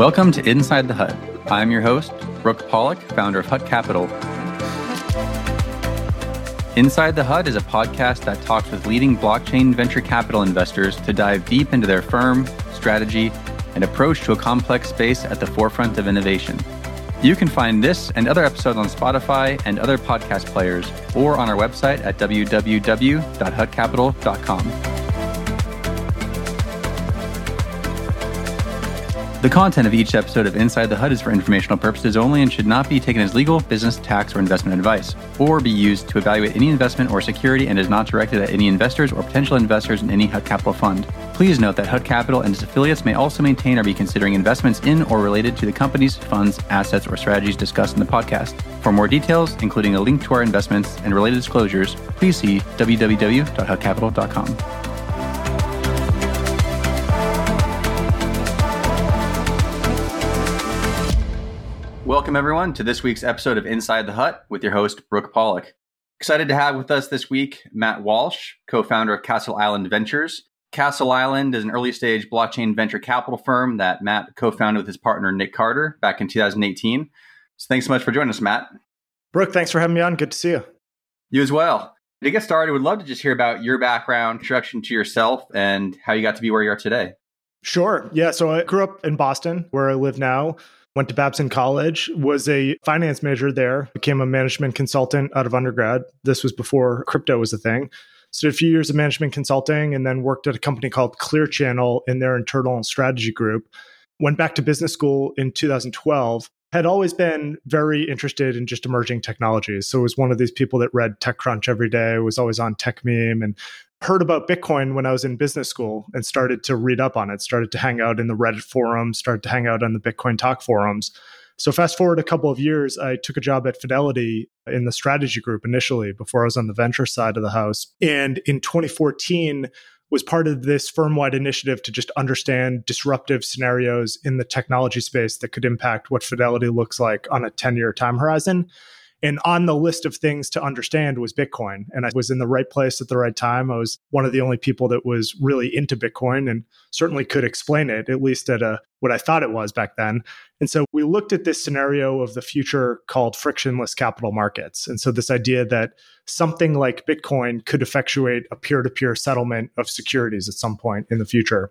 Welcome to Inside the Hut. I'm your host, Brooke Pollack, founder of Hut Capital. Inside the Hut is a podcast that talks with leading blockchain venture capital investors to dive deep into their firm, strategy, and approach to a complex space at the forefront of innovation. You can find this and other episodes on Spotify and other podcast players or on our website at www.hutcapital.com. The content of each episode of Inside the Hut is for informational purposes only and should not be taken as legal, business, tax, or investment advice, or be used to evaluate any investment or security and is not directed at any investors or potential investors in any Hut Capital fund. Please note that Hut Capital and its affiliates may also maintain or be considering investments in or related to the company's funds, assets, or strategies discussed in the podcast. For more details, including a link to our investments and related disclosures, please see www.hutcapital.com. Welcome, everyone, to this week's episode of Inside the Hut with your host, Brooke Pollack. Excited to have with us this week Matt Walsh, co founder of Castle Island Ventures. Castle Island is an early stage blockchain venture capital firm that Matt co founded with his partner, Nick Carter, back in 2018. So thanks so much for joining us, Matt. Brooke, thanks for having me on. Good to see you. You as well. To get started, would love to just hear about your background, introduction to yourself, and how you got to be where you are today. Sure. Yeah. So I grew up in Boston, where I live now went to Babson College, was a finance major there, became a management consultant out of undergrad. This was before crypto was a thing. So did a few years of management consulting and then worked at a company called Clear Channel in their internal strategy group. Went back to business school in 2012. Had always been very interested in just emerging technologies. So was one of these people that read TechCrunch every day, was always on Techmeme and heard about Bitcoin when I was in business school and started to read up on it, started to hang out in the Reddit forums, started to hang out on the Bitcoin Talk forums. So, fast forward a couple of years, I took a job at Fidelity in the strategy group initially before I was on the venture side of the house. And in 2014, was part of this firm-wide initiative to just understand disruptive scenarios in the technology space that could impact what Fidelity looks like on a 10-year time horizon. And on the list of things to understand was Bitcoin. And I was in the right place at the right time. I was one of the only people that was really into Bitcoin and certainly could explain it, at least at a what I thought it was back then. And so we looked at this scenario of the future called frictionless capital markets. And so this idea that something like Bitcoin could effectuate a peer to peer settlement of securities at some point in the future.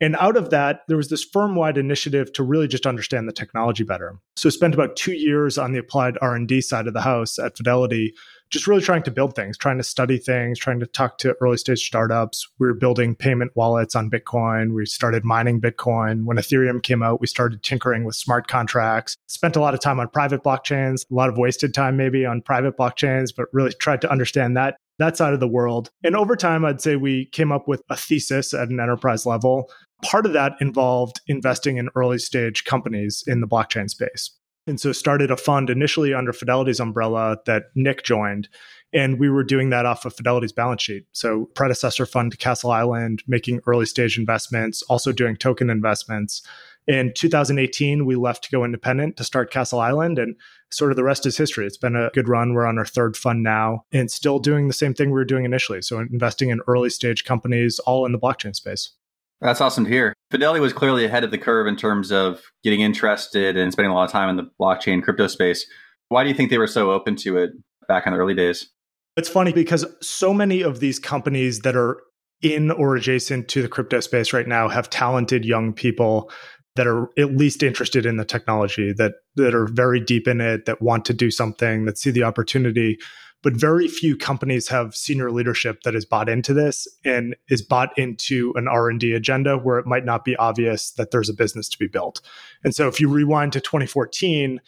And out of that, there was this firm wide initiative to really just understand the technology better. So I spent about two years on the applied R&D side of the house at Fidelity just really trying to build things, trying to study things, trying to talk to early stage startups. We were building payment wallets on Bitcoin. We started mining Bitcoin. When Ethereum came out, we started tinkering with smart contracts. Spent a lot of time on private blockchains, a lot of wasted time maybe on private blockchains, but really tried to understand that that side of the world. And over time, I'd say we came up with a thesis at an enterprise level. Part of that involved investing in early stage companies in the blockchain space. And so started a fund initially under Fidelity's umbrella that Nick joined. And we were doing that off of Fidelity's balance sheet. So predecessor fund to Castle Island, making early stage investments, also doing token investments. In 2018, we left to go independent to start Castle Island, and sort of the rest is history. It's been a good run. We're on our third fund now and still doing the same thing we were doing initially. So, investing in early stage companies, all in the blockchain space. That's awesome to hear. Fidelity was clearly ahead of the curve in terms of getting interested and spending a lot of time in the blockchain crypto space. Why do you think they were so open to it back in the early days? It's funny because so many of these companies that are in or adjacent to the crypto space right now have talented young people that are at least interested in the technology that that are very deep in it that want to do something that see the opportunity but very few companies have senior leadership that is bought into this and is bought into an r&d agenda where it might not be obvious that there's a business to be built. And so if you rewind to 2014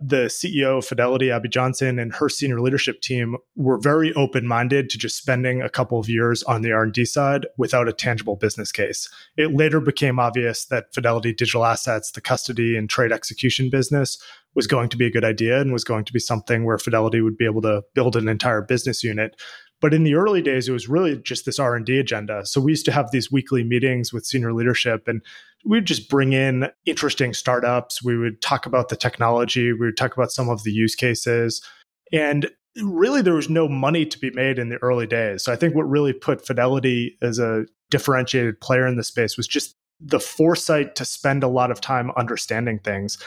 the CEO of Fidelity, Abby Johnson, and her senior leadership team were very open-minded to just spending a couple of years on the R&D side without a tangible business case. It later became obvious that Fidelity Digital Assets, the custody and trade execution business, was going to be a good idea and was going to be something where Fidelity would be able to build an entire business unit. But in the early days, it was really just this R and D agenda. So we used to have these weekly meetings with senior leadership, and we'd just bring in interesting startups. We would talk about the technology. We would talk about some of the use cases. And really, there was no money to be made in the early days. So I think what really put Fidelity as a differentiated player in the space was just the foresight to spend a lot of time understanding things.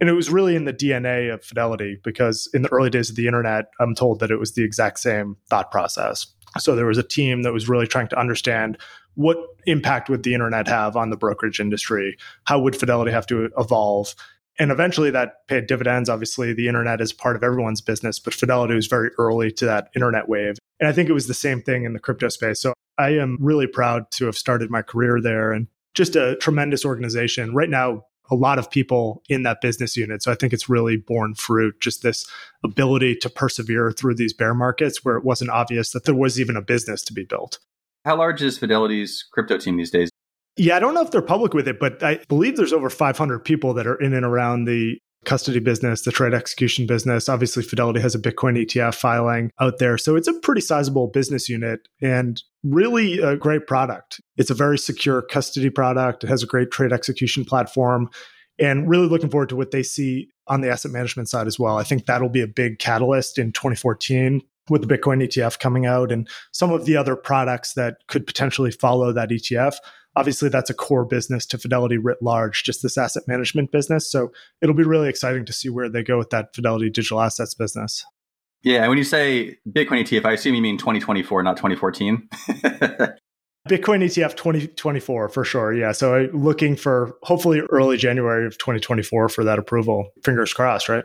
And it was really in the DNA of Fidelity because in the early days of the internet, I'm told that it was the exact same thought process. So there was a team that was really trying to understand what impact would the internet have on the brokerage industry? How would Fidelity have to evolve? And eventually that paid dividends. Obviously, the internet is part of everyone's business, but Fidelity was very early to that internet wave. And I think it was the same thing in the crypto space. So I am really proud to have started my career there and just a tremendous organization. Right now, a lot of people in that business unit. So I think it's really borne fruit, just this ability to persevere through these bear markets where it wasn't obvious that there was even a business to be built. How large is Fidelity's crypto team these days? Yeah, I don't know if they're public with it, but I believe there's over 500 people that are in and around the custody business, the trade execution business. Obviously, Fidelity has a Bitcoin ETF filing out there. So it's a pretty sizable business unit and really a great product. It's a very secure custody product. It has a great trade execution platform and really looking forward to what they see on the asset management side as well. I think that'll be a big catalyst in 2014 with the Bitcoin ETF coming out and some of the other products that could potentially follow that ETF. Obviously, that's a core business to Fidelity writ large, just this asset management business. So it'll be really exciting to see where they go with that Fidelity digital assets business. Yeah, and when you say Bitcoin ETF, I assume you mean 2024, not 2014. Bitcoin ETF 2024 for sure. Yeah. So looking for hopefully early January of 2024 for that approval. Fingers crossed, right?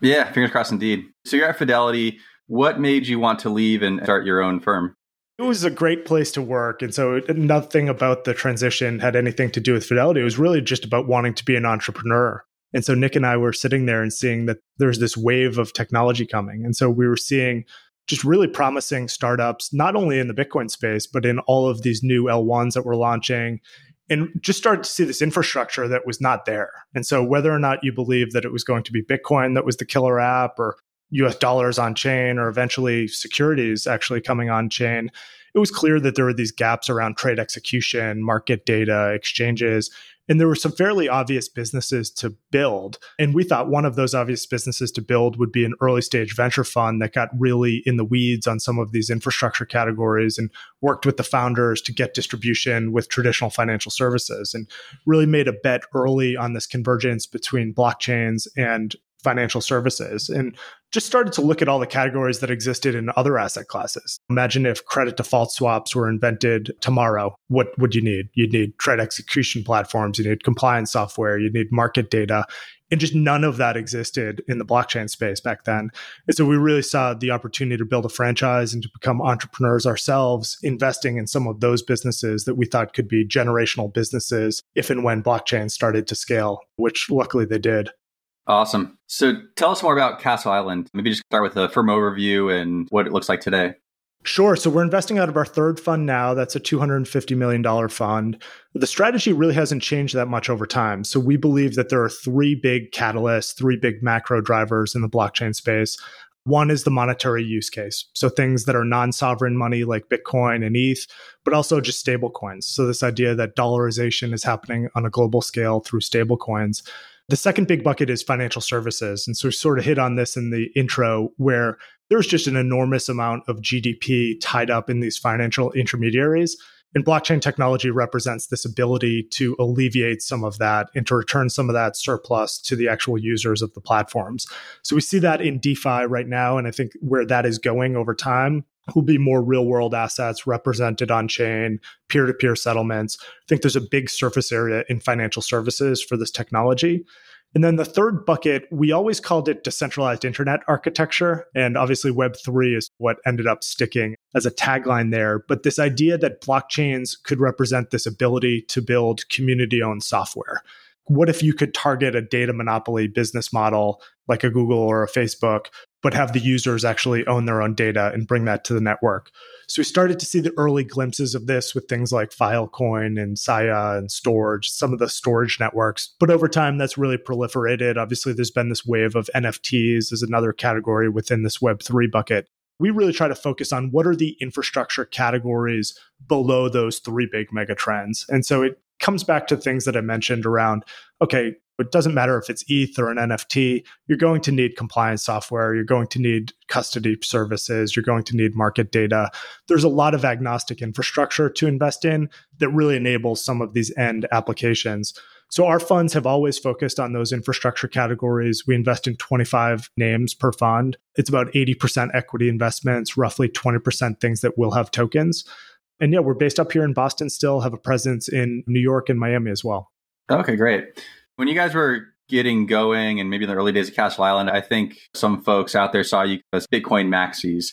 Yeah, fingers crossed indeed. So you're at Fidelity. What made you want to leave and start your own firm? It was a great place to work. And so nothing about the transition had anything to do with Fidelity. It was really just about wanting to be an entrepreneur. And so Nick and I were sitting there and seeing that there's this wave of technology coming. And so we were seeing just really promising startups, not only in the Bitcoin space, but in all of these new L1s that we're launching. And just started to see this infrastructure that was not there. And so, whether or not you believe that it was going to be Bitcoin that was the killer app, or US dollars on chain or eventually securities actually coming on chain, it was clear that there were these gaps around trade execution, market data, exchanges. And there were some fairly obvious businesses to build. And we thought one of those obvious businesses to build would be an early stage venture fund that got really in the weeds on some of these infrastructure categories and worked with the founders to get distribution with traditional financial services and really made a bet early on this convergence between blockchains and financial services and just started to look at all the categories that existed in other asset classes. Imagine if credit default swaps were invented tomorrow. What would you need? You'd need trade execution platforms, you need compliance software, you'd need market data. And just none of that existed in the blockchain space back then. And so we really saw the opportunity to build a franchise and to become entrepreneurs ourselves, investing in some of those businesses that we thought could be generational businesses if and when blockchain started to scale, which luckily they did. Awesome. So tell us more about Castle Island. Maybe just start with a firm overview and what it looks like today. Sure. So we're investing out of our third fund now. That's a $250 million fund. The strategy really hasn't changed that much over time. So we believe that there are three big catalysts, three big macro drivers in the blockchain space. One is the monetary use case. So things that are non sovereign money like Bitcoin and ETH, but also just stable coins. So this idea that dollarization is happening on a global scale through stable coins. The second big bucket is financial services. And so we sort of hit on this in the intro where there's just an enormous amount of GDP tied up in these financial intermediaries. And blockchain technology represents this ability to alleviate some of that and to return some of that surplus to the actual users of the platforms. So we see that in DeFi right now. And I think where that is going over time will be more real world assets represented on chain, peer to peer settlements. I think there's a big surface area in financial services for this technology. And then the third bucket, we always called it decentralized internet architecture. And obviously, Web3 is what ended up sticking as a tagline there. But this idea that blockchains could represent this ability to build community owned software. What if you could target a data monopoly business model like a Google or a Facebook but have the users actually own their own data and bring that to the network. So we started to see the early glimpses of this with things like Filecoin and Sia and storage, some of the storage networks. But over time, that's really proliferated. Obviously, there's been this wave of NFTs as another category within this Web3 bucket. We really try to focus on what are the infrastructure categories below those three big mega trends. And so it comes back to things that I mentioned around okay, It doesn't matter if it's ETH or an NFT, you're going to need compliance software, you're going to need custody services, you're going to need market data. There's a lot of agnostic infrastructure to invest in that really enables some of these end applications. So our funds have always focused on those infrastructure categories. We invest in 25 names per fund. It's about 80% equity investments, roughly 20% things that will have tokens. And yeah, we're based up here in Boston still, have a presence in New York and Miami as well. Okay, great. When you guys were getting going and maybe in the early days of Castle Island, I think some folks out there saw you as Bitcoin maxis.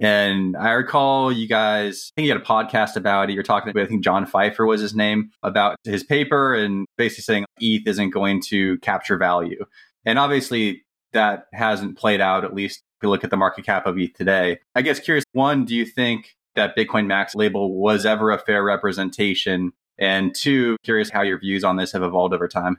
And I recall you guys, I think you had a podcast about it. You're talking with, I think John Pfeffer was his name, about his paper and basically saying ETH isn't going to capture value. And obviously, that hasn't played out, at least if you look at the market cap of ETH today. I guess curious, one, do you think that Bitcoin Max label was ever a fair representation? And two, curious how your views on this have evolved over time.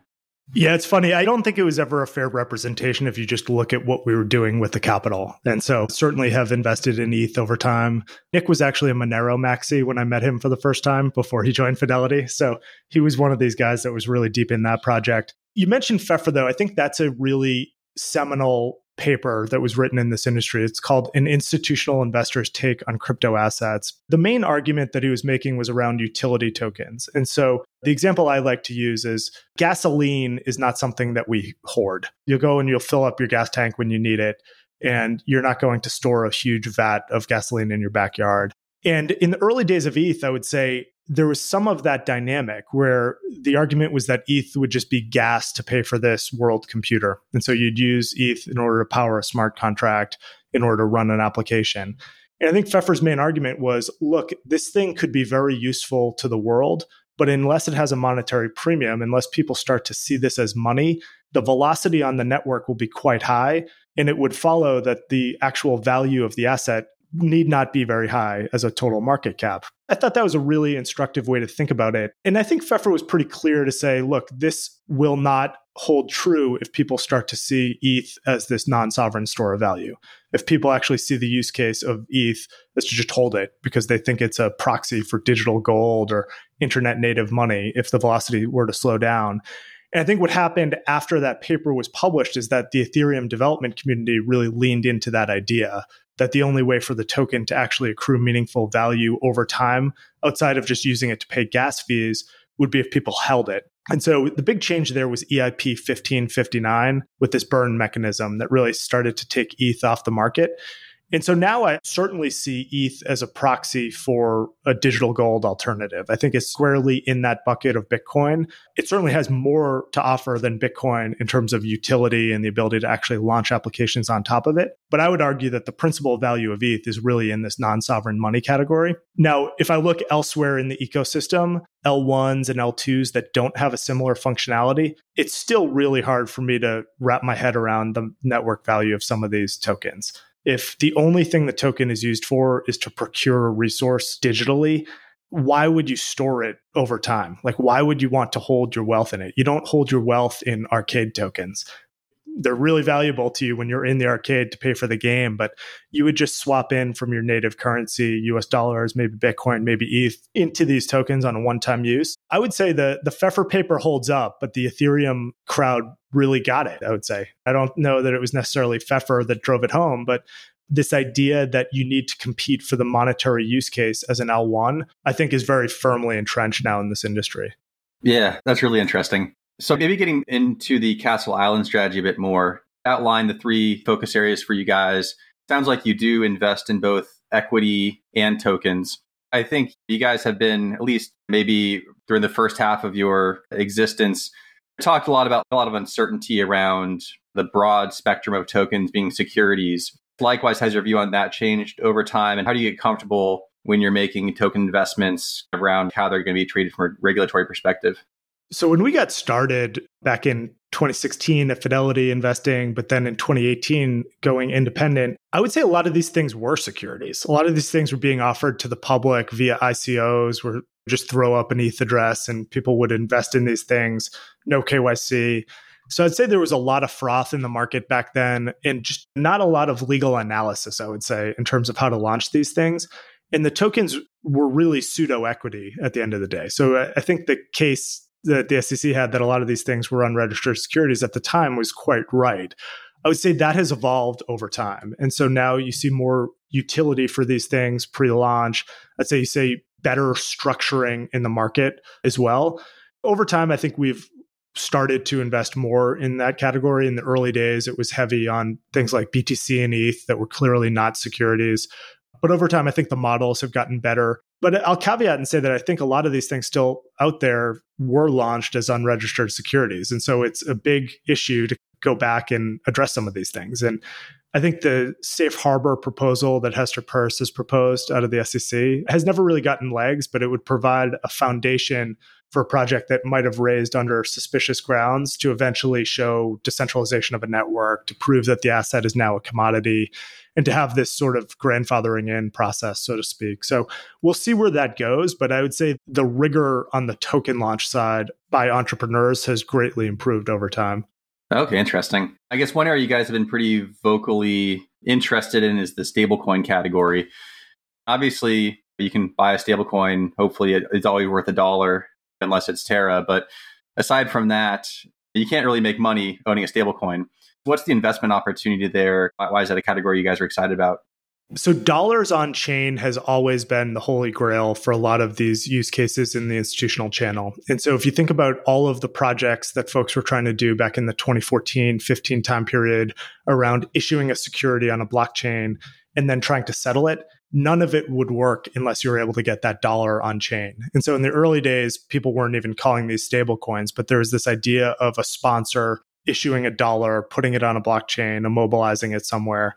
Yeah, it's funny. I don't think it was ever a fair representation if you just look at what we were doing with the capital. And so certainly have invested in ETH over time. Nick was actually a Monero maxi when I met him for the first time before he joined Fidelity. So he was one of these guys that was really deep in that project. You mentioned Pfeffer, though. I think that's a really seminal paper that was written in this industry. It's called An Institutional Investor's Take on Crypto Assets. The main argument that he was making was around utility tokens. And so the example I like to use is gasoline is not something that we hoard. You'll go and you'll fill up your gas tank when you need it, and you're not going to store a huge vat of gasoline in your backyard. And in the early days of ETH, I would say there was some of that dynamic where the argument was that ETH would just be gas to pay for this world computer. And so you'd use ETH in order to power a smart contract, in order to run an application. And I think Pfeffer's main argument was look, this thing could be very useful to the world, but unless it has a monetary premium, unless people start to see this as money, the velocity on the network will be quite high. And it would follow that the actual value of the asset need not be very high as a total market cap. I thought that was a really instructive way to think about it. And I think Pfeffer was pretty clear to say, look, this will not hold true if people start to see ETH as this non sovereign store of value. If people actually see the use case of ETH as to just hold it because they think it's a proxy for digital gold or internet native money, if the velocity were to slow down. And I think what happened after that paper was published is that the Ethereum development community really leaned into that idea that the only way for the token to actually accrue meaningful value over time outside of just using it to pay gas fees would be if people held it. And so the big change there was EIP 1559 with this burn mechanism that really started to take ETH off the market. And so now I certainly see ETH as a proxy for a digital gold alternative. I think it's squarely in that bucket of Bitcoin. It certainly has more to offer than Bitcoin in terms of utility and the ability to actually launch applications on top of it. But I would argue that the principal value of ETH is really in this non sovereign money category. Now, if I look elsewhere in the ecosystem, L1s and L2s that don't have a similar functionality, it's still really hard for me to wrap my head around the network value of some of these tokens if the only thing the token is used for is to procure a resource digitally, why would you store it over time? Like, why would you want to hold your wealth in it? You don't hold your wealth in arcade tokens they're really valuable to you when you're in the arcade to pay for the game, but you would just swap in from your native currency, US dollars, maybe Bitcoin, maybe ETH, into these tokens on a one time use. I would say the, the Pfeffer paper holds up, but the Ethereum crowd really got it, I would say. I don't know that it was necessarily Pfeffer that drove it home, but this idea that you need to compete for the monetary use case as an L1, I think is very firmly entrenched now in this industry. Yeah, that's really interesting. So maybe getting into the Castle Island strategy a bit more, outline the three focus areas for you guys. Sounds like you do invest in both equity and tokens. I think you guys have been, at least maybe during the first half of your existence, talked a lot about a lot of uncertainty around the broad spectrum of tokens being securities. Likewise, has your view on that changed over time? And how do you get comfortable when you're making token investments around how they're going to be treated from a regulatory perspective? So when we got started back in 2016 at Fidelity investing, but then in 2018 going independent, I would say a lot of these things were securities. A lot of these things were being offered to the public via ICOs, where just throw up an ETH address and people would invest in these things, no KYC. So I'd say there was a lot of froth in the market back then and just not a lot of legal analysis, I would say, in terms of how to launch these things. And the tokens were really pseudo equity at the end of the day. So I think the case that the SEC had that a lot of these things were unregistered securities at the time was quite right. I would say that has evolved over time. And so now you see more utility for these things pre launch. I'd say you say better structuring in the market as well. Over time, I think we've started to invest more in that category. In the early days, it was heavy on things like BTC and ETH that were clearly not securities. But over time, I think the models have gotten better. But I'll caveat and say that I think a lot of these things still out there were launched as unregistered securities. And so it's a big issue to go back and address some of these things. And I think the safe harbor proposal that Hester Peirce has proposed out of the SEC has never really gotten legs, but it would provide a foundation for a project that might have raised under suspicious grounds to eventually show decentralization of a network, to prove that the asset is now a commodity, and to have this sort of grandfathering in process, so to speak. So we'll see where that goes. But I would say the rigor on the token launch side by entrepreneurs has greatly improved over time. Okay, interesting. I guess one area you guys have been pretty vocally interested in is the stablecoin category. Obviously, you can buy a stablecoin. Hopefully, it's always worth a dollar unless it's Terra. But aside from that, you can't really make money owning a stablecoin. What's the investment opportunity there? Why is that a category you guys are excited about? So, dollars on chain has always been the holy grail for a lot of these use cases in the institutional channel. And so, if you think about all of the projects that folks were trying to do back in the 2014 15 time period around issuing a security on a blockchain and then trying to settle it, none of it would work unless you were able to get that dollar on chain. And so, in the early days, people weren't even calling these stable coins, but there was this idea of a sponsor issuing a dollar, putting it on a blockchain, immobilizing it somewhere.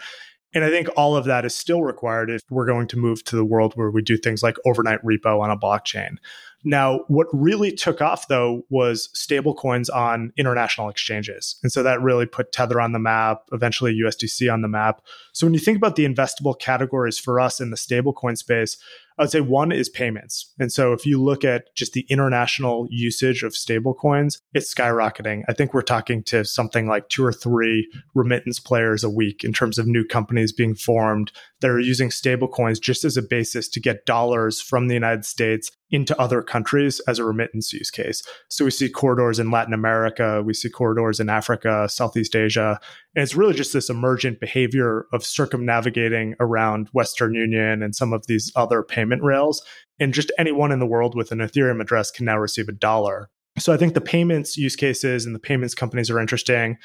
And I think all of that is still required if we're going to move to the world where we do things like overnight repo on a blockchain. Now, what really took off though was stablecoins on international exchanges. And so that really put Tether on the map, eventually USDC on the map. So when you think about the investable categories for us in the stablecoin space, I would say one is payments. And so if you look at just the international usage of stablecoins, it's skyrocketing. I think we're talking to something like two or three remittance players a week in terms of new companies being formed that are using stablecoins just as a basis to get dollars from the United States into other countries as a remittance use case. So we see corridors in Latin America, we see corridors in Africa, Southeast Asia, and it's really just this emergent behavior of circumnavigating around Western Union and some of these other payment rails. And just anyone in the world with an Ethereum address can now receive a dollar. So I think the payments use cases and the payments companies are interesting.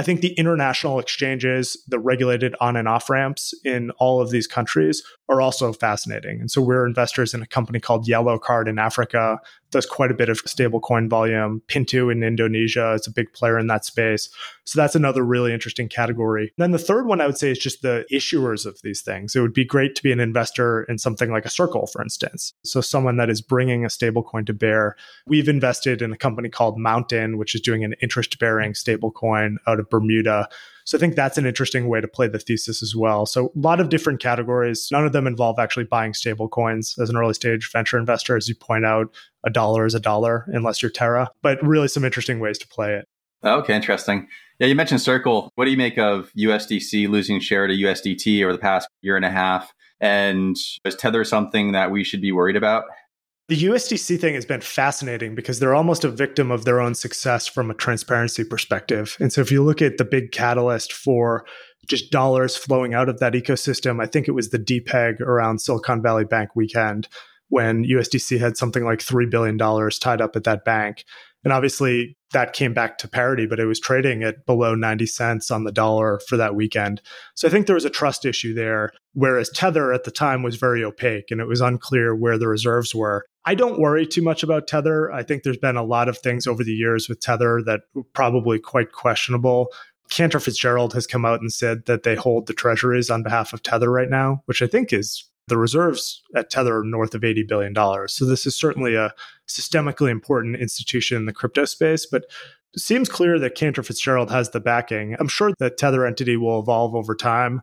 I think the international exchanges, the regulated on and off ramps in all of these countries are also fascinating. And so we're investors in a company called Yellow Card in Africa, does quite a bit of stablecoin volume. Pintu in Indonesia is a big player in that space. So that's another really interesting category. Then the third one I would say is just the issuers of these things. It would be great to be an investor in something like a Circle, for instance. So someone that is bringing a stablecoin to bear. We've invested in a company called Mountain, which is doing an interest bearing stablecoin out of Bermuda. So I think that's an interesting way to play the thesis as well. So a lot of different categories. None of them involve actually buying stable coins as an early stage venture investor. As you point out, a dollar is a dollar unless you're Terra, but really some interesting ways to play it. Okay, interesting. Yeah, you mentioned Circle. What do you make of USDC losing share to USDT over the past year and a half? And is Tether something that we should be worried about? The USDC thing has been fascinating because they're almost a victim of their own success from a transparency perspective. And so if you look at the big catalyst for just dollars flowing out of that ecosystem, I think it was the depeg around Silicon Valley Bank weekend when USDC had something like $3 billion tied up at that bank. And obviously, that came back to parity, but it was trading at below 90 cents on the dollar for that weekend. So I think there was a trust issue there, whereas Tether at the time was very opaque and it was unclear where the reserves were. I don't worry too much about Tether. I think there's been a lot of things over the years with Tether that were probably quite questionable. Cantor Fitzgerald has come out and said that they hold the treasuries on behalf of Tether right now, which I think is the reserves at Tether north of $80 billion. So this is certainly a systemically important institution in the crypto space, but it seems clear that Cantor Fitzgerald has the backing. I'm sure the Tether entity will evolve over time.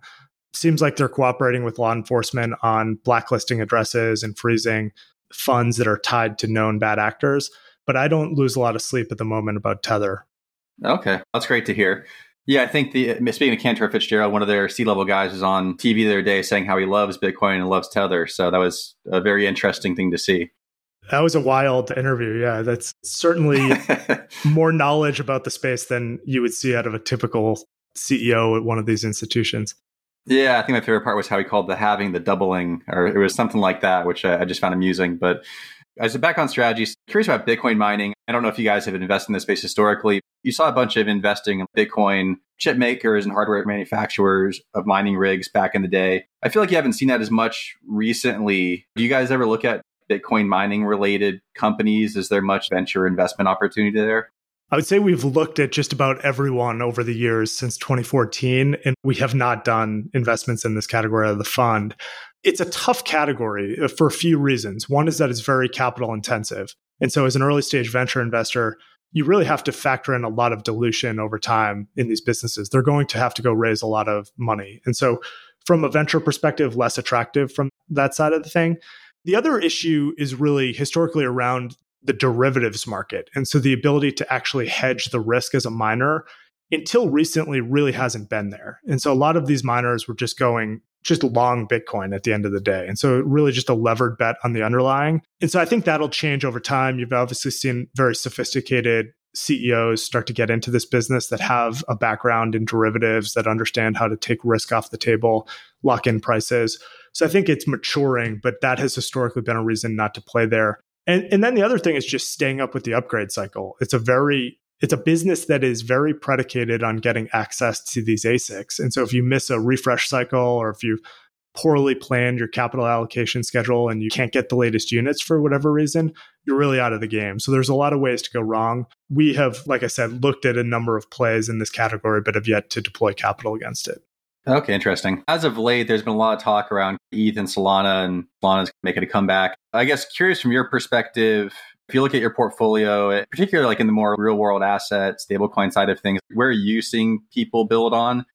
Seems like they're cooperating with law enforcement on blacklisting addresses and freezing funds that are tied to known bad actors. But I don't lose a lot of sleep at the moment about Tether. Okay, that's great to hear. Yeah, I think the uh, speaking of Cantor Fitzgerald, one of their C level guys was on TV the other day saying how he loves Bitcoin and loves Tether. So that was a very interesting thing to see. That was a wild interview. Yeah, that's certainly more knowledge about the space than you would see out of a typical CEO at one of these institutions. Yeah, I think my favorite part was how he called the halving the doubling, or it was something like that, which I, just found amusing. But as a background strategy, curious about Bitcoin mining. I don't know if you guys have invested in this space historically. You saw a bunch of investing in Bitcoin chip makers and hardware manufacturers of mining rigs back in the day. I feel like you haven't seen that as much recently. Do you guys ever look at Bitcoin mining related companies? Is there much venture investment opportunity there? I would say we've looked at just about everyone over the years since 2014, and we have not done investments in this category of the fund. It's a tough category uh, for a few reasons. One is that it's very capital intensive. And so, as an early stage venture investor, you really have to factor in a lot of dilution over time in these businesses. They're going to have to go raise a lot of money. And so, from a venture perspective, less attractive from that side of the thing. The other issue is really historically around the derivatives market. And so the ability to actually hedge the risk as a miner until recently really hasn't been there. And so a lot of these miners were just going just long Bitcoin at the end of the day. And so really just a levered bet on the underlying. And so I think that'll change over time. You've obviously seen very sophisticated CEOs start to get into this business that have a background in derivatives that understand how to take risk off the table, lock in prices. So I think it's maturing, but that has historically been a reason not to play there. And, and then the other thing is just staying up with the upgrade cycle. It's a very it's a business that is very predicated on getting access to these ASICs. And so if you miss a refresh cycle or if you poorly planned your capital allocation schedule and you can't get the latest units for whatever reason, you're really out of the game. So there's a lot of ways to go wrong. We have, like I said, looked at a number of plays in this category, but have yet to deploy capital against it. Okay, interesting. As of late, there's been a lot of talk around ETH and Solana, and Solana's making a comeback. I guess curious from your perspective, if you look at your portfolio, eh, particularly like in the more real world asset, stablecoin side of things, where are you seeing people build on?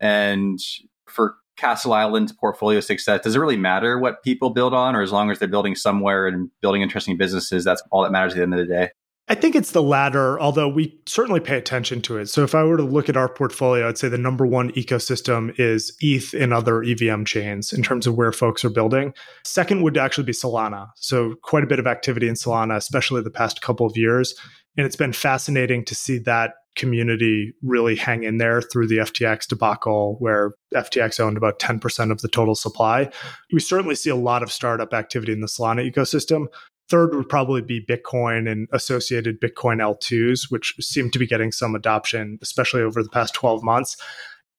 And for Castle Island's portfolio success, does it really matter what people build on, or as long as they're building somewhere and building interesting businesses, that's all that matters at the end of the day? I think it's the latter, although we certainly pay attention to it. So if I were to look at our portfolio, I'd say the number one ecosystem is ETH and other EVM chains in terms of where folks are building. Second would actually be Solana. So quite a bit of activity in Solana, especially the past couple of years. And it's been fascinating to see that community really hang in there through the FTX debacle, where FTX owned about 10% of the total supply. We certainly see a lot of startup activity in the Solana ecosystem. Third would probably be Bitcoin and associated Bitcoin L2s, which seem to be getting some adoption, especially over the past 12 months.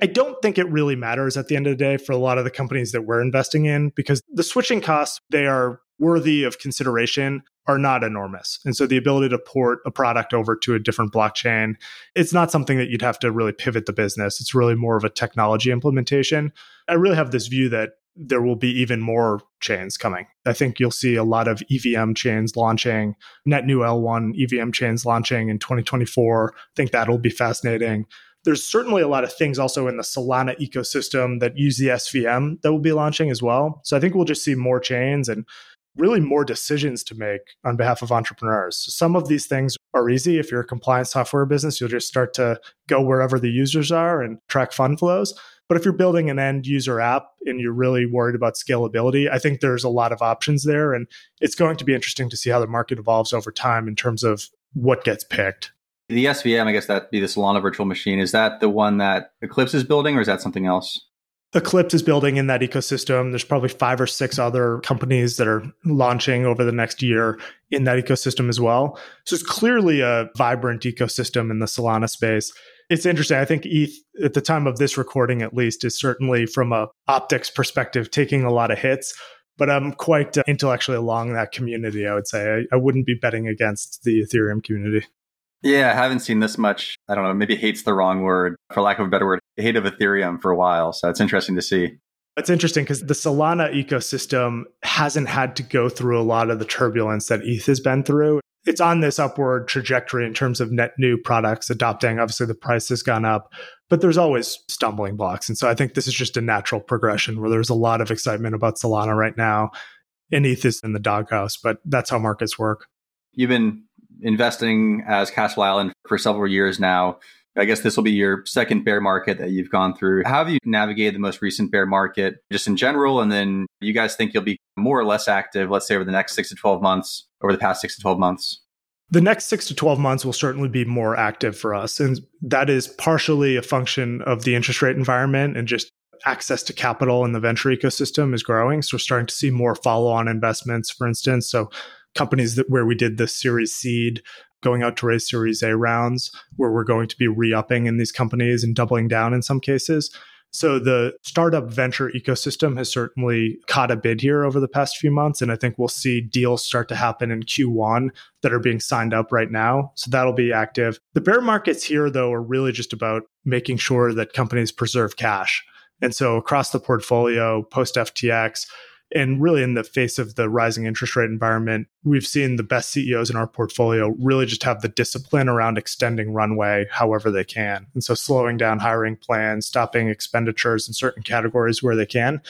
I don't think it really matters at the end of the day for a lot of the companies that we're investing in because the switching costs, they are worthy of consideration, are not enormous. And so the ability to port a product over to a different blockchain, it's not something that you'd have to really pivot the business. It's really more of a technology implementation. I really have this view that there will be even more chains coming. I think you'll see a lot of EVM chains launching, net new L1 EVM chains launching in 2024. I think that'll be fascinating. There's certainly a lot of things also in the Solana ecosystem that use the SVM that will be launching as well. So I think we'll just see more chains and really more decisions to make on behalf of entrepreneurs. So some of these things are easy. If you're a compliance software business, you'll just start to go wherever the users are and track fund flows. But if you're building an end user app and you're really worried about scalability, I think there's a lot of options there. And it's going to be interesting to see how the market evolves over time in terms of what gets picked. The SVM, I guess that'd be the Solana virtual machine. Is that the one that Eclipse is building or is that something else? Eclipse is building in that ecosystem. There's probably five or six other companies that are launching over the next year in that ecosystem as well. So it's clearly a vibrant ecosystem in the Solana space it's interesting. I think ETH at the time of this recording, at least, is certainly from a optics perspective taking a lot of hits. But I'm quite uh, intellectually along that community. I would say I, I wouldn't be betting against the Ethereum community. Yeah, I haven't seen this much. I don't know. Maybe hate's the wrong word, for lack of a better word. Hate of Ethereum for a while. So it's interesting to see. It's interesting because the Solana ecosystem hasn't had to go through a lot of the turbulence that ETH has been through it's on this upward trajectory in terms of net new products adopting. Obviously, the price has gone up, but there's always stumbling blocks. And so I think this is just a natural progression where there's a lot of excitement about Solana right now. And ETH is in the doghouse, but that's how markets work. You've been investing as Castle Island for several years now. I guess this will be your second bear market that you've gone through. How have you navigated the most recent bear market just in general? And then you guys think you'll be more or less active, let's say over the next six to 12 months, over the past six to 12 months? The next six to 12 months will certainly be more active for us. And that is partially a function of the interest rate environment and just access to capital in the venture ecosystem is growing. So we're starting to see more follow on investments, for instance. So companies that where we did the series seed going out to raise series A rounds where we're going to be re-upping in these companies and doubling down in some cases. So the startup venture ecosystem has certainly caught a bid here over the past few months. And I think we'll see deals start to happen in Q1 that are being signed up right now. So that'll be active. The bear markets here, though, are really just about making sure that companies preserve cash. And so across the portfolio, post FTX, and really in the face of the rising interest rate environment, we've seen the best CEOs in our portfolio really just have the discipline around extending runway however they can. And so slowing down hiring plans, stopping expenditures in certain categories where they can,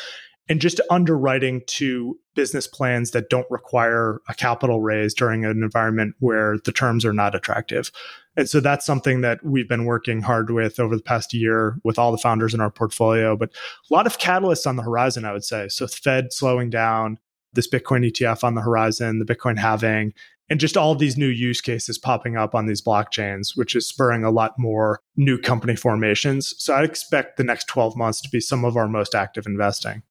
and just underwriting to business plans that don't require a capital raise during an environment where the terms are not attractive. And so that's something that we've been working hard with over the past year with all the founders in our portfolio. But a lot of catalysts on the horizon, I would say. So Fed slowing down, this Bitcoin ETF on the horizon, the Bitcoin halving, and just all these new use cases popping up on these blockchains, which is spurring a lot more new company formations. So I expect the next 12 months to be some of our most active investing.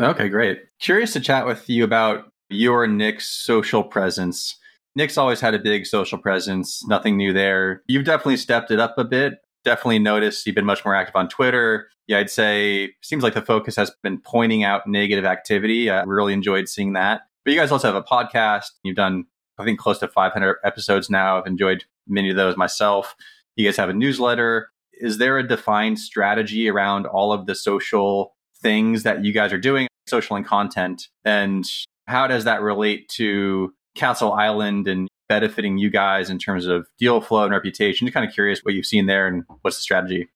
Okay, great. Curious to chat with you about your Nick's social presence. Nick's always had a big social presence, nothing new there. You've definitely stepped it up a bit. Definitely noticed you've been much more active on Twitter. Yeah, I'd say seems like the focus has been pointing out negative activity. I really enjoyed seeing that. But you guys also have a podcast. You've done, I think, close to 500 episodes now. I've enjoyed many of those myself. You guys have a newsletter. Is there a defined strategy around all of the social things that you guys are doing, social and content, and how does that relate to Castle Island and benefiting you guys in terms of deal flow and reputation? Just kind of curious what you've seen there and what's the strategy.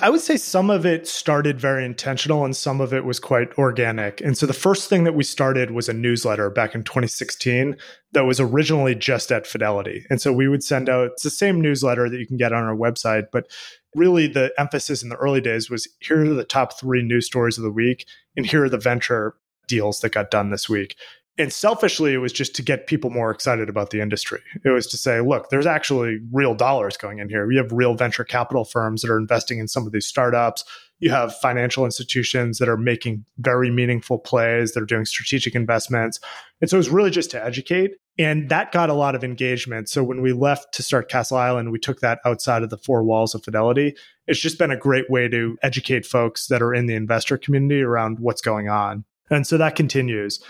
I would say some of it started very intentional and some of it was quite organic. And so the first thing that we started was a newsletter back in 2016 that was originally just at Fidelity. And so we would send out it's the same newsletter that you can get on our website, but really the emphasis in the early days was here are the top 3 news stories of the week and here are the venture deals that got done this week. And selfishly, it was just to get people more excited about the industry. It was to say, look, there's actually real dollars going in here. We have real venture capital firms that are investing in some of these startups. You have financial institutions that are making very meaningful plays, that are doing strategic investments. And so it was really just to educate. And that got a lot of engagement. So when we left to start Castle Island, we took that outside of the four walls of Fidelity. It's just been a great way to educate folks that are in the investor community around what's going on. And so that continues.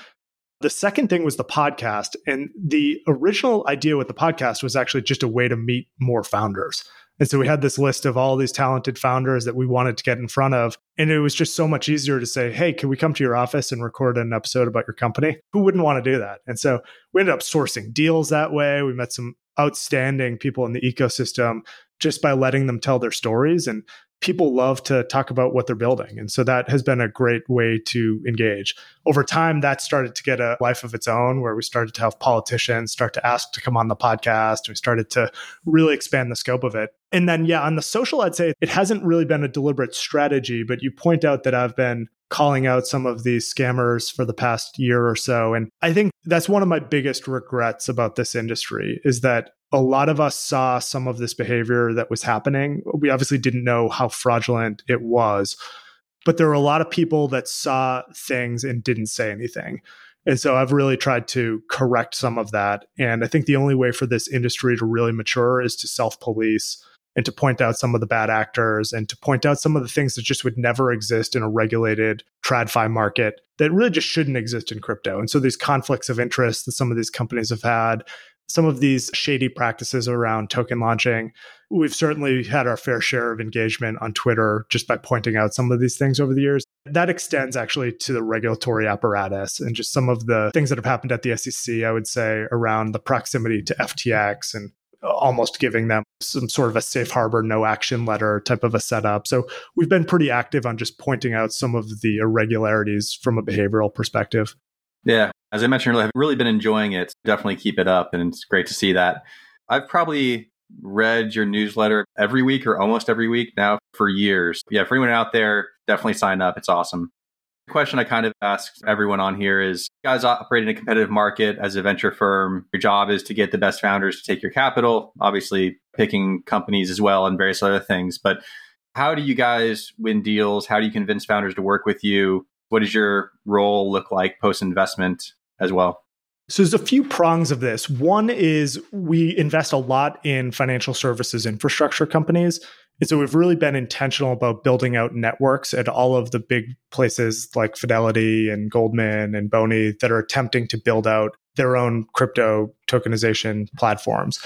The second thing was the podcast. And the original idea with the podcast was actually just a way to meet more founders. And so we had this list of all these talented founders that we wanted to get in front of. And it was just so much easier to say, hey, can we come to your office and record an episode about your company? Who wouldn't want to do that? And so we ended up sourcing deals that way. We met some outstanding people in the ecosystem just by letting them tell their stories. And people love to talk about what they're building. And so that has been a great way to engage. Over time, that started to get a life of its own where we started to have politicians start to ask to come on the podcast. We started to really expand the scope of it. And then, yeah, on the social, I'd say it hasn't really been a deliberate strategy, but you point out that I've been calling out some of these scammers for the past year or so. And I think that's one of my biggest regrets about this industry is that a lot of us saw some of this behavior that was happening. We obviously didn't know how fraudulent it was, but there were a lot of people that saw things and didn't say anything. And so I've really tried to correct some of that. And I think the only way for this industry to really mature is to self police and to point out some of the bad actors and to point out some of the things that just would never exist in a regulated tradfi market that really just shouldn't exist in crypto. And so these conflicts of interest that some of these companies have had, some of these shady practices around token launching. We've certainly had our fair share of engagement on Twitter just by pointing out some of these things over the years. That extends actually to the regulatory apparatus and just some of the things that have happened at the SEC, I would say, around the proximity to FTX and almost giving them some sort of a safe harbor, no action letter type of a setup. So we've been pretty active on just pointing out some of the irregularities from a behavioral perspective. Yeah. As I mentioned earlier, I've really been enjoying it. Definitely keep it up. And it's great to see that. I've probably read your newsletter every week or almost every week now for years. Yeah, for anyone out there, definitely sign up. It's awesome. The question I kind of ask everyone on here is you guys operate in a competitive market as a venture firm. Your job is to get the best founders to take your capital, obviously picking companies as well and various other things. But how do you guys win deals? How do you convince founders to work with you? What does your role look like post investment as well? So there's a few prongs of this. One is we invest a lot in financial services infrastructure companies. And so we've really been intentional about building out networks at all of the big places like Fidelity and Goldman and Boni that are attempting to build out their own crypto tokenization platforms.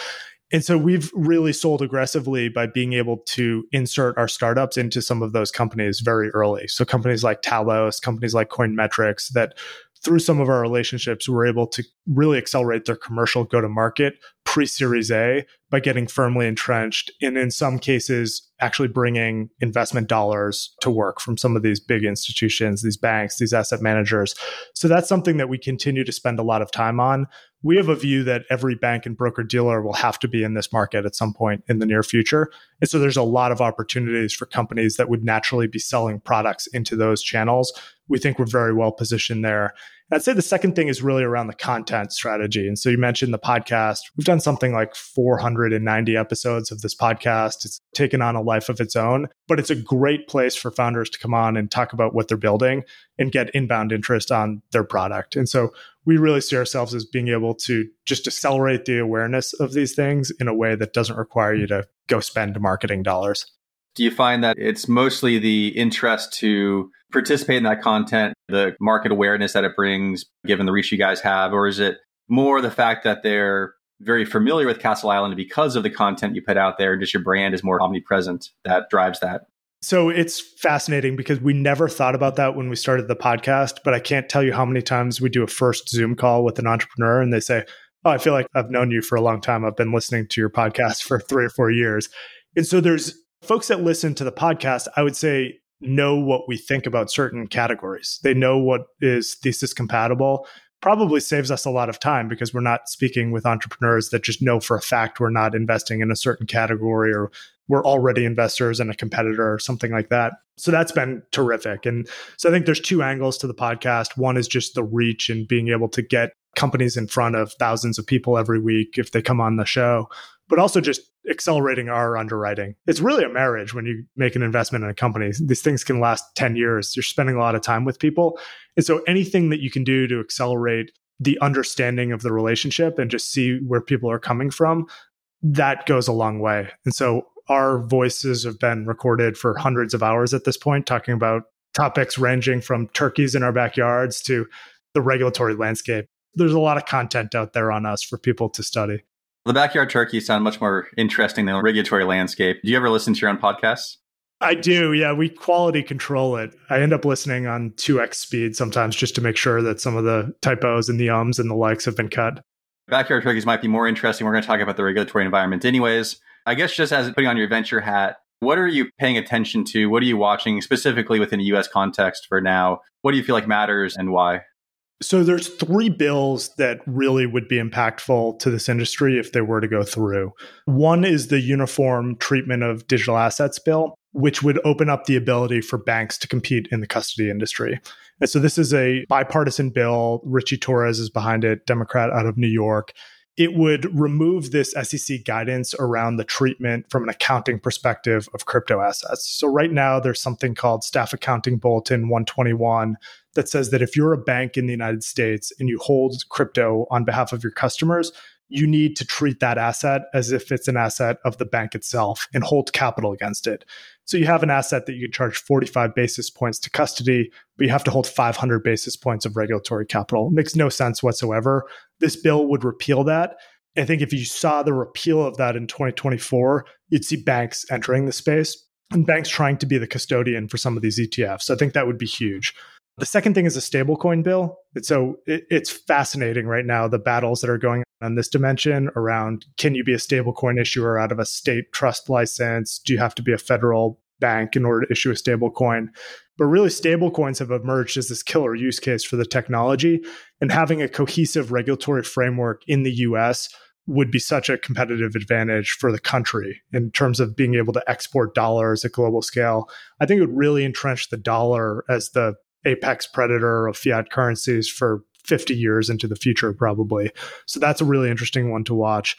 And so we've really sold aggressively by being able to insert our startups into some of those companies very early. So companies like Talos, companies like Coinmetrics that through some of our relationships, we're able to really accelerate their commercial go to market pre Series A by getting firmly entrenched and in some cases, actually bringing investment dollars to work from some of these big institutions, these banks, these asset managers. So that's something that we continue to spend a lot of time on. We have a view that every bank and broker dealer will have to be in this market at some point in the near future. And so there's a lot of opportunities for companies that would naturally be selling products into those channels. We think we're very well positioned there. I'd say the second thing is really around the content strategy. And so you mentioned the podcast. We've done something like 490 episodes of this podcast. It's taken on a life of its own, but it's a great place for founders to come on and talk about what they're building and get inbound interest on their product. And so we really see ourselves as being able to just accelerate the awareness of these things in a way that doesn't require you to go spend marketing dollars. Do you find that it's mostly the interest to participate in that content, the market awareness that it brings, given the reach you guys have? Or is it more the fact that they're very familiar with Castle Island because of the content you put out there, and just your brand is more omnipresent that drives that? So it's fascinating because we never thought about that when we started the podcast, but I can't tell you how many times we do a first Zoom call with an entrepreneur and they say, Oh, I feel like I've known you for a long time. I've been listening to your podcast for three or four years. And so there's folks that listen to the podcast, I would say know what we think about certain categories. They know what is thesis compatible. Probably saves us a lot of time because we're not speaking with entrepreneurs that just know for a fact we're not investing in a certain category or we're already investors in a competitor or something like that. So that's been terrific. And so I think there's two angles to the podcast. One is just the reach and being able to get companies in front of thousands of people every week if they come on the show but also just accelerating our underwriting. It's really a marriage when you make an investment in a company. These things can last 10 years. You're spending a lot of time with people. And so anything that you can do to accelerate the understanding of the relationship and just see where people are coming from, that goes a long way. And so our voices have been recorded for hundreds of hours at this point, talking about topics ranging from turkeys in our backyards to the regulatory landscape. There's a lot of content out there on us for people to study. The backyard turkeys sound much more interesting than the regulatory landscape. Do you ever listen to your own podcasts? I do. Yeah, we quality control it. I end up listening on 2x speed sometimes just to make sure that some of the typos and the ums and the likes have been cut. Backyard turkeys might be more interesting. We're going to talk about the regulatory environment anyways. I guess just as putting on your venture hat, what are you paying attention to? What are you watching specifically within a US context for now? What do you feel like matters and why? So there's three bills that really would be impactful to this industry if they were to go through. One is the Uniform Treatment of Digital Assets bill, which would open up the ability for banks to compete in the custody industry. And so this is a bipartisan bill. Richie Torres is behind it, Democrat out of New York it would remove this SEC guidance around the treatment from an accounting perspective of crypto assets. So, right now, there's something called Staff Accounting Bulletin 121 that says that if you're a bank in the United States and you hold crypto on behalf of your customers, you need to treat that asset as if it's an asset of the bank itself and hold capital against it. So you have an asset that you can charge 45 basis points to custody, but you have to hold 500 basis points of regulatory capital. It makes no sense whatsoever. This bill would repeal that. I think if you saw the repeal of that in 2024, you'd see banks entering the space and banks trying to be the custodian for some of these ETFs. I think that would be huge. The second thing is a stablecoin bill. So it's fascinating right now the battles that are going on this dimension around can you be a stablecoin issuer out of a state trust license? Do you have to be a federal bank in order to issue a stablecoin? But really, stablecoins have emerged as this killer use case for the technology. And having a cohesive regulatory framework in the US would be such a competitive advantage for the country in terms of being able to export dollars at global scale. I think it would really entrench the dollar as the apex predator of fiat currencies for 50 years into the future, probably. So that's a really interesting one to watch.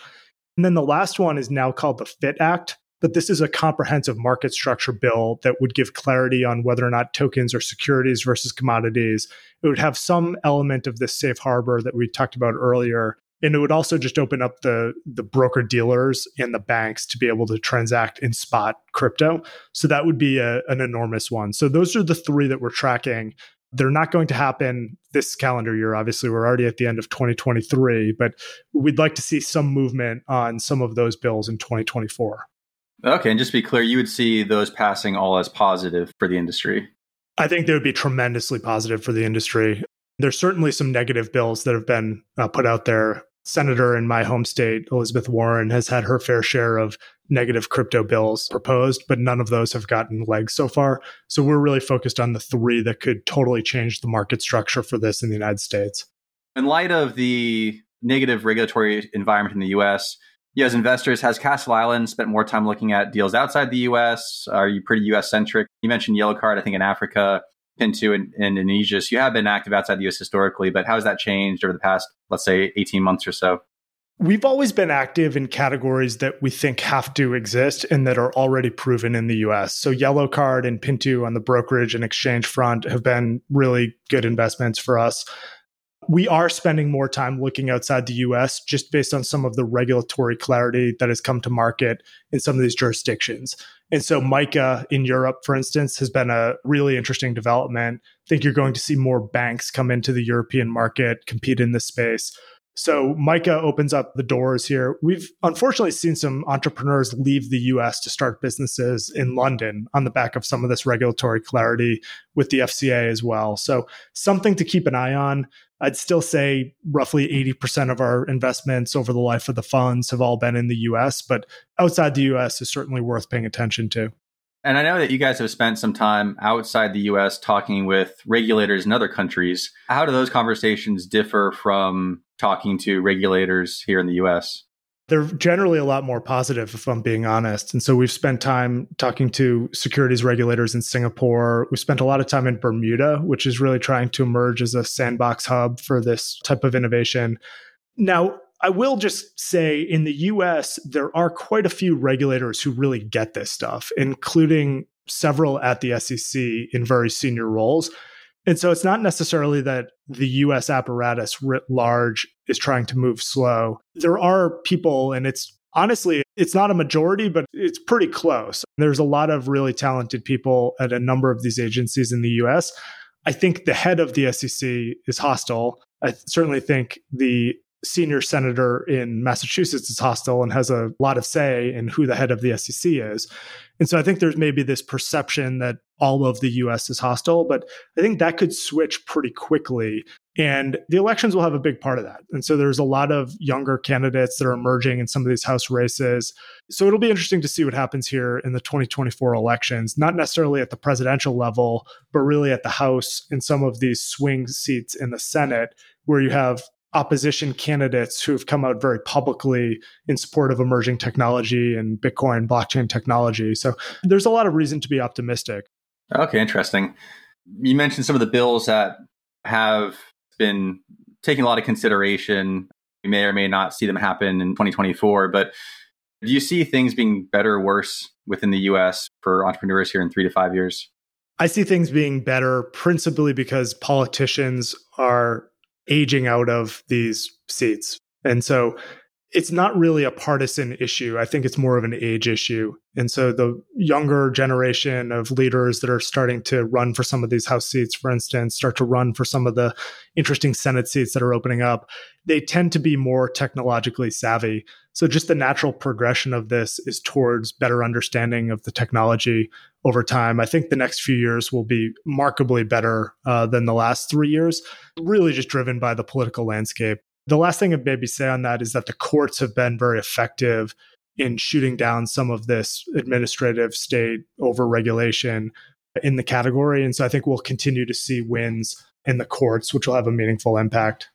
And then the last one is now called the FIT Act. But this is a comprehensive market structure bill that would give clarity on whether or not tokens are securities versus commodities. It would have some element of this safe harbor that we talked about earlier and it would also just open up the the broker dealers and the banks to be able to transact in spot crypto. So that would be a, an enormous one. So those are the three that we're tracking. They're not going to happen this calendar year. Obviously we're already at the end of 2023 but we'd like to see some movement on some of those bills in 2024 okay and just to be clear you would see those passing all as positive for the industry? I think they would be tremendously positive for the industry. There's certainly some negative bills that have been uh, put out there senator in my home state, Elizabeth Warren, has had her fair share of negative crypto bills proposed, but none of those have gotten legs so far. So we're really focused on the three that could totally change the market structure for this in the United States. In light of the negative regulatory environment in the US, you as investors, has Castle Island spent more time looking at deals outside the US? Are you pretty US centric? You mentioned Yellow Card, I think in Africa. Pintu in, in Indonesia. So you have been active outside the US historically, but how has that changed over the past, let's say, 18 months or so? We've always been active in categories that we think have to exist and that are already proven in the US. So Yellow Card and Pintu on the brokerage and exchange front have been really good investments for us. We are spending more time looking outside the US just based on some of the regulatory clarity that has come to market in some of these jurisdictions. And so MiCA in Europe, for instance, has been a really interesting development. I think you're going to see more banks come into the European market, compete in this space. So MiCA opens up the doors here. We've unfortunately seen some entrepreneurs leave the US to start businesses in London on the back of some of this regulatory clarity with the FCA as well. So something to keep an eye on. I'd still say roughly 80% of our investments over the life of the funds have all been in the US, but outside the US is certainly worth paying attention to. And I know that you guys have spent some time outside the US talking with regulators in other countries. How do those conversations differ from talking to regulators here in the US? They're generally a lot more positive if i'm being honest. And so we've spent time talking to securities regulators in singapore. We spent a lot of time in bermuda which is really trying to emerge as a sandbox hub for this type of innovation. Now i will just say in the us there are quite a few regulators who really get this stuff including several at the sec in very senior roles. And so it's not necessarily that the US apparatus writ large is trying to move slow. There are people, and it's honestly, it's not a majority, but it's pretty close. There's a lot of really talented people at a number of these agencies in the US. I think the head of the SEC is hostile. I certainly think the senior senator in Massachusetts is hostile and has a lot of say in who the head of the SEC is. And so I think there's maybe this perception that all of the US is hostile, but I think that could switch pretty quickly. And the elections will have a big part of that. And so there's a lot of younger candidates that are emerging in some of these House races. So it'll be interesting to see what happens here in the 2024 elections, not necessarily at the presidential level, but really at the House in some of these swing seats in the Senate, where you have opposition candidates who have come out very publicly in support of emerging technology and Bitcoin blockchain technology. So there's a lot of reason to be optimistic. Okay, interesting. You mentioned some of the bills that have been taking a lot of consideration. We may or may not see them happen in 2024, but do you see things being better or worse within the US for entrepreneurs here in three to five years? I see things being better principally because politicians are aging out of these seats. And so it's not really a partisan issue. I think it's more of an age issue. And so the younger generation of leaders that are starting to run for some of these House seats, for instance, start to run for some of the interesting Senate seats that are opening up, they tend to be more technologically savvy. So just the natural progression of this is towards better understanding of the technology over time. I think the next few years will be markedly better uh, than the last three years, really just driven by the political landscape. The last thing I'd maybe say on that is that the courts have been very effective in shooting down some of this administrative state overregulation in the category. And so I think we'll continue to see wins in the courts, which will have a meaningful impact.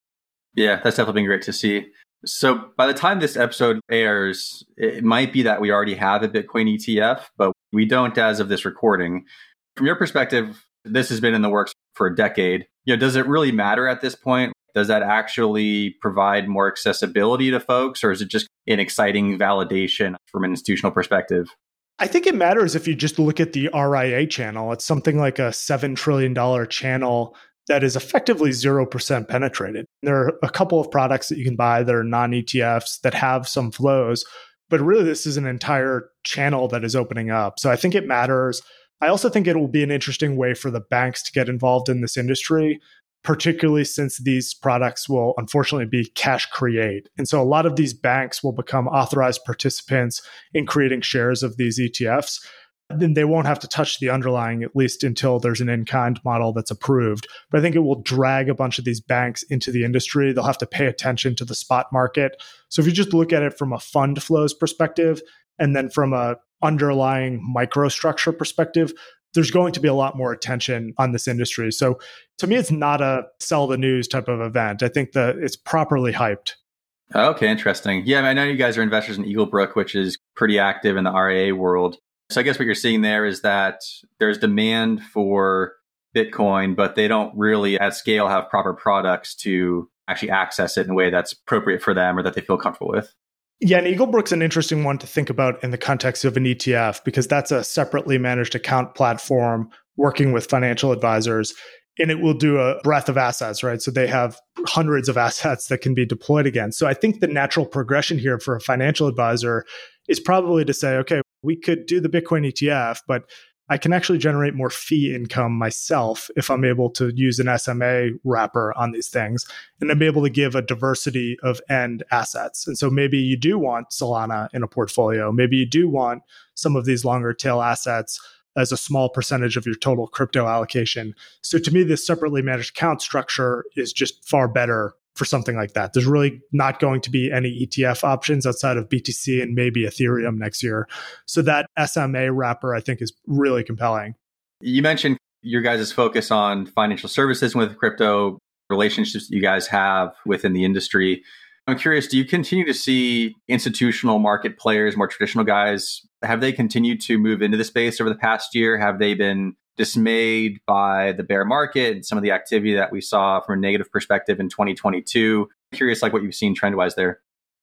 Yeah, that's definitely been great to see. So by the time this episode airs, it might be that we already have a Bitcoin ETF, but we don't as of this recording. From your perspective, this has been in the works for a decade. You know, does it really matter at this point? Does that actually provide more accessibility to folks, or is it just an exciting validation from an institutional perspective? I think it matters if you just look at the RIA channel. It's something like a $7 trillion channel that is effectively 0% penetrated. There are a couple of products that you can buy that are non ETFs that have some flows, but really this is an entire channel that is opening up. So I think it matters. I also think it will be an interesting way for the banks to get involved in this industry particularly since these products will unfortunately be cash create. And so a lot of these banks will become authorized participants in creating shares of these ETFs. Then they won't have to touch the underlying, at least until there's an in kind model that's approved. But I think it will drag a bunch of these banks into the industry. They'll have to pay attention to the spot market. So if you just look at it from a fund flows perspective, and then from a underlying microstructure perspective, there's going to be a lot more attention on this industry. So to me, it's not a sell the news type of event. I think that it's properly hyped. Okay, interesting. Yeah, I know you guys are investors in Eaglebrook, which is pretty active in the RIA world. So I guess what you're seeing there is that there's demand for Bitcoin, but they don't really at scale have proper products to actually access it in a way that's appropriate for them or that they feel comfortable with. Yeah, and Eaglebrook's an interesting one to think about in the context of an ETF because that's a separately managed account platform working with financial advisors. And it will do a breadth of assets, right? So they have hundreds of assets that can be deployed against. So I think the natural progression here for a financial advisor is probably to say, okay, we could do the Bitcoin ETF, but I can actually generate more fee income myself if I'm able to use an SMA wrapper on these things and I'm able to give a diversity of end assets. And so maybe you do want Solana in a portfolio. Maybe you do want some of these longer tail assets as a small percentage of your total crypto allocation. So to me, this separately managed account structure is just far better for something like that. There's really not going to be any ETF options outside of BTC and maybe Ethereum next year. So that SMA wrapper, I think, is really compelling. You mentioned your guys' focus on financial services with crypto relationships that you guys have within the industry. I'm curious, do you continue to see institutional market players, more traditional guys, have they continued to move into the space over the past year? Have they been dismayed by the bear market and some of the activity that we saw from a negative perspective in 2022. Curious, like what you've seen trend wise there.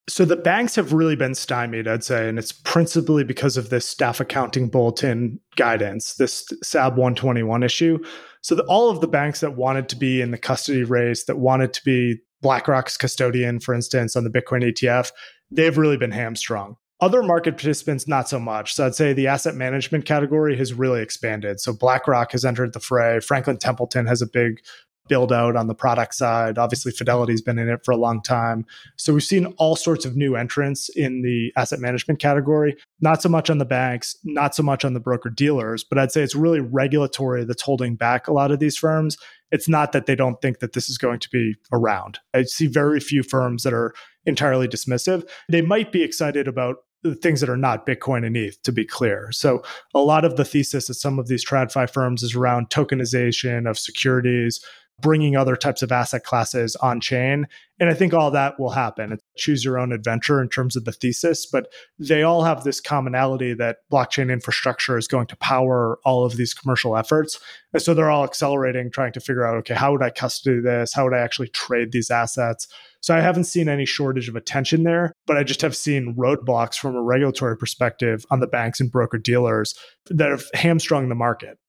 So the banks have really been stymied, I'd say, and it's principally because of this staff accounting bulletin guidance, this SAB 121 issue. So the, all of the banks that wanted to be in the custody race, that wanted to be BlackRock's custodian, for instance, on the Bitcoin ETF, they've really been hamstrung. Other market participants, not so much. So I'd say the asset management category has really expanded. So BlackRock has entered the fray. Franklin Templeton has a big build out on the product side. Obviously, Fidelity's been in it for a long time. So we've seen all sorts of new entrants in the asset management category, not so much on the banks, not so much on the broker dealers, but I'd say it's really regulatory that's holding back a lot of these firms. It's not that they don't think that this is going to be around. I see very few firms that are entirely dismissive. They might be excited about the things that are not Bitcoin and ETH, to be clear. So a lot of the thesis of some of these TradFi firms is around tokenization of securities, bringing other types of asset classes on chain. And I think all that will happen. It's choose your own adventure in terms of the thesis, but they all have this commonality that blockchain infrastructure is going to power all of these commercial efforts. And so they're all accelerating, trying to figure out okay, how would I custody this? How would I actually trade these assets? So I haven't seen any shortage of attention there, but I just have seen roadblocks from a regulatory perspective on the banks and broker dealers that have hamstrung the market.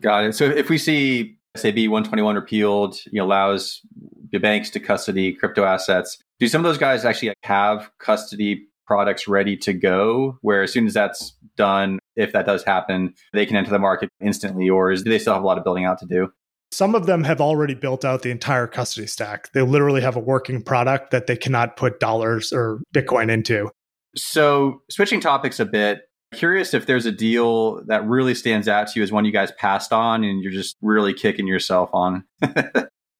Got it. So if we see SAB 121 repealed, you know, allows the banks to custody crypto assets. Do some of those guys actually have custody products ready to go where as soon as that's done, if that does happen, they can enter the market instantly or is, do they still have a lot of building out to do? Some of them have already built out the entire custody stack. They literally have a working product that they cannot put dollars or Bitcoin into. So, switching topics a bit, Curious if there's a deal that really stands out to you as one you guys passed on and you're just really kicking yourself on.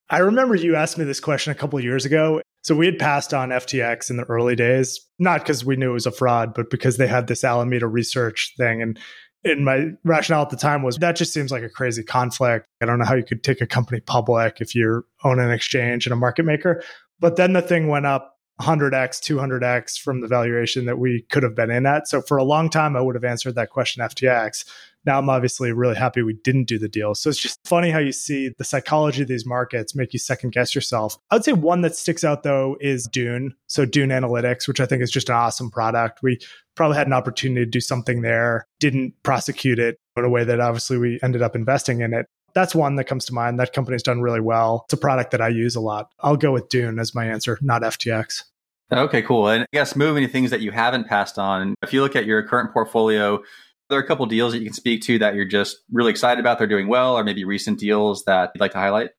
I remember you asked me this question a couple years ago. So we had passed on FTX in the early days, not because we knew it was a fraud, but because they had this Alameda research thing. And in my rationale at the time was that just seems like a crazy conflict. I don't know how you could take a company public if you own an exchange and a market maker. But then the thing went up 100x, 200x from the valuation that we could have been in at. So for a long time, I would have answered that question FTX. Now I'm obviously really happy we didn't do the deal. So it's just funny how you see the psychology of these markets make you second guess yourself. I'd say one that sticks out though is Dune. So Dune Analytics, which I think is just an awesome product. We probably had an opportunity to do something there, didn't prosecute it in a way that obviously we ended up investing in it. That's one that comes to mind. That company's done really well. It's a product that I use a lot. I'll go with Dune as my answer, not FTX. Okay, cool. And I guess moving to things that you haven't passed on, if you look at your current portfolio, there are a couple deals that you can speak to that you're just really excited about, they're doing well, or maybe recent deals that you'd like to highlight?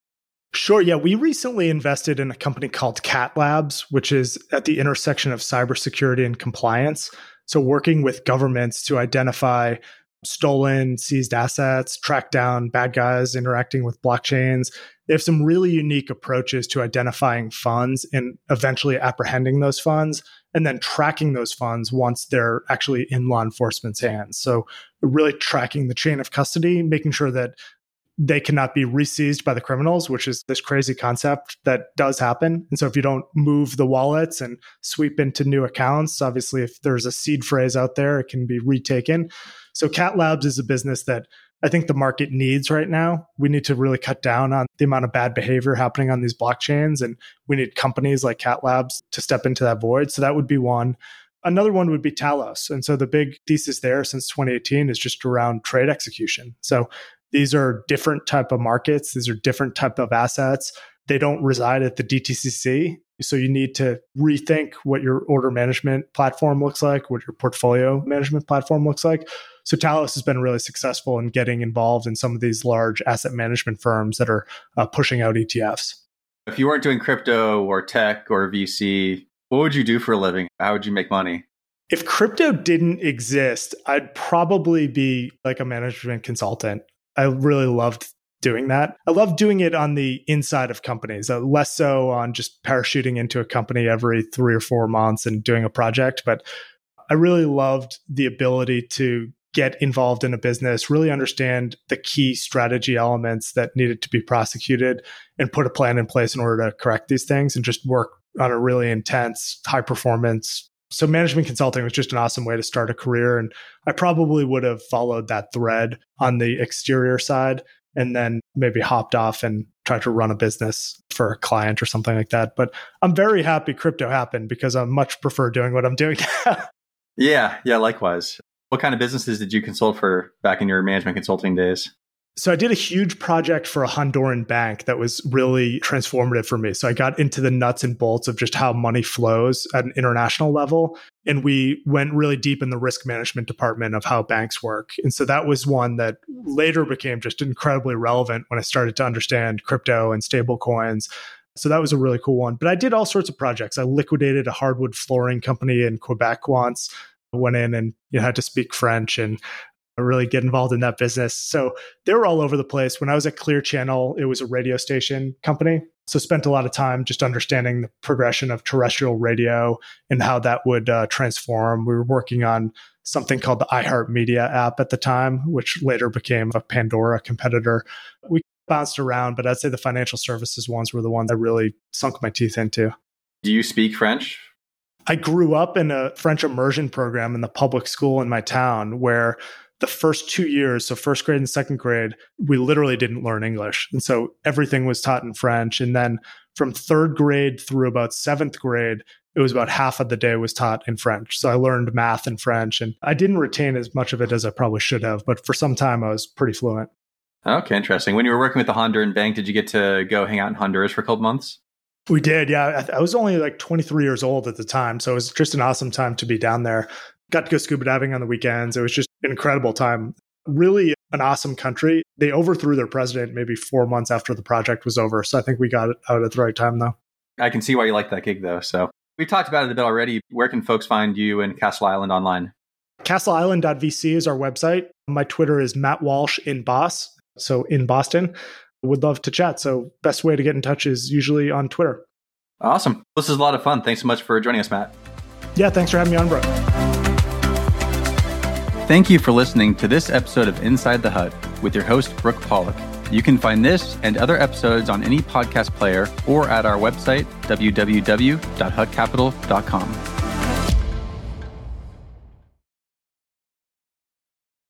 Sure. Yeah. We recently invested in a company called Cat Labs, which is at the intersection of cybersecurity and compliance. So, working with governments to identify stolen, seized assets, track down bad guys interacting with blockchains. They have some really unique approaches to identifying funds and eventually apprehending those funds and then tracking those funds once they're actually in law enforcement's hands. So, really tracking the chain of custody, making sure that they cannot be reseized by the criminals, which is this crazy concept that does happen. And so if you don't move the wallets and sweep into new accounts, obviously if there's a seed phrase out there, it can be retaken. So Cat Labs is a business that I think the market needs right now. We need to really cut down on the amount of bad behavior happening on these blockchains. And we need companies like Cat Labs to step into that void. So that would be one. Another one would be Talos. And so the big thesis there since 2018 is just around trade execution. So these are different type of markets. These are different type of assets. They don't reside at the DTCC. So you need to rethink what your order management platform looks like, what your portfolio management platform looks like. So Talos has been really successful in getting involved in some of these large asset management firms that are uh, pushing out ETFs. If you weren't doing crypto or tech or VC, what would you do for a living? How would you make money? If crypto didn't exist, I'd probably be like a management consultant. I really loved doing that. I love doing it on the inside of companies, uh, less so on just parachuting into a company every three or four months and doing a project. But I really loved the ability to get involved in a business, really understand the key strategy elements that needed to be prosecuted, and put a plan in place in order to correct these things and just work on a really intense, high performance. So management consulting was just an awesome way to start a career and i probably would have followed that thread on the exterior side and then maybe hopped off and tried to run a business for a client or something like that. But i'm very happy crypto happened because i much prefer doing what i'm doing now. Yeah yeah likewise what kind of businesses did you consult for back in your management consulting days so I did a huge project for a Honduran bank that was really transformative for me. So I got into the nuts and bolts of just how money flows at an international level. And we went really deep in the risk management department of how banks work. And so that was one that later became just incredibly relevant when I started to understand crypto and stable coins. So that was a really cool one. But I did all sorts of projects. I liquidated a hardwood flooring company in Quebec once went in and you had to speak French and really get involved in that business. So they were all over the place. When I was at Clear Channel, it was a radio station company. So spent a lot of time just understanding the progression of terrestrial radio and how that would uh, transform. We were working on something called the iHeartMedia app at the time, which later became a Pandora competitor. We bounced around, but I'd say the financial services ones were the ones I really sunk my teeth into. Do you speak French? I grew up in a French immersion program in the public school in my town where the first two years, so first grade and second grade, we literally didn't learn English. And so everything was taught in French. And then from third grade through about seventh grade, it was about half of the day was taught in French. So I learned math in French and I didn't retain as much of it as I probably should have, but for some time I was pretty fluent. Okay, interesting. When you were working with the Honduran bank, did you get to go hang out in Honduras for a couple months? We did, yeah. I, was only like 23 years old at the time. So it was just an awesome time to be down there. Got to go scuba diving on the weekends. It was just an incredible time. Really an awesome country. They overthrew their president maybe four months after the project was over. So I think we got it out at the right time, though. I can see why you like that gig, though. So we talked about it a bit already. Where can folks find you and Castle Island online? CastleIsland.vc is our website. My Twitter is Matt Walsh in Boss. So in Boston. Would love to chat. So best way to get in touch is usually on Twitter. Awesome. This is a lot of fun. Thanks so much for joining us, Matt. Yeah, thanks for having me on, Brooke. Thank you for listening to this episode of Inside the Hut with your host, Brooke Pollack. You can find this and other episodes on any podcast player or at our website, www.huttcapital.com.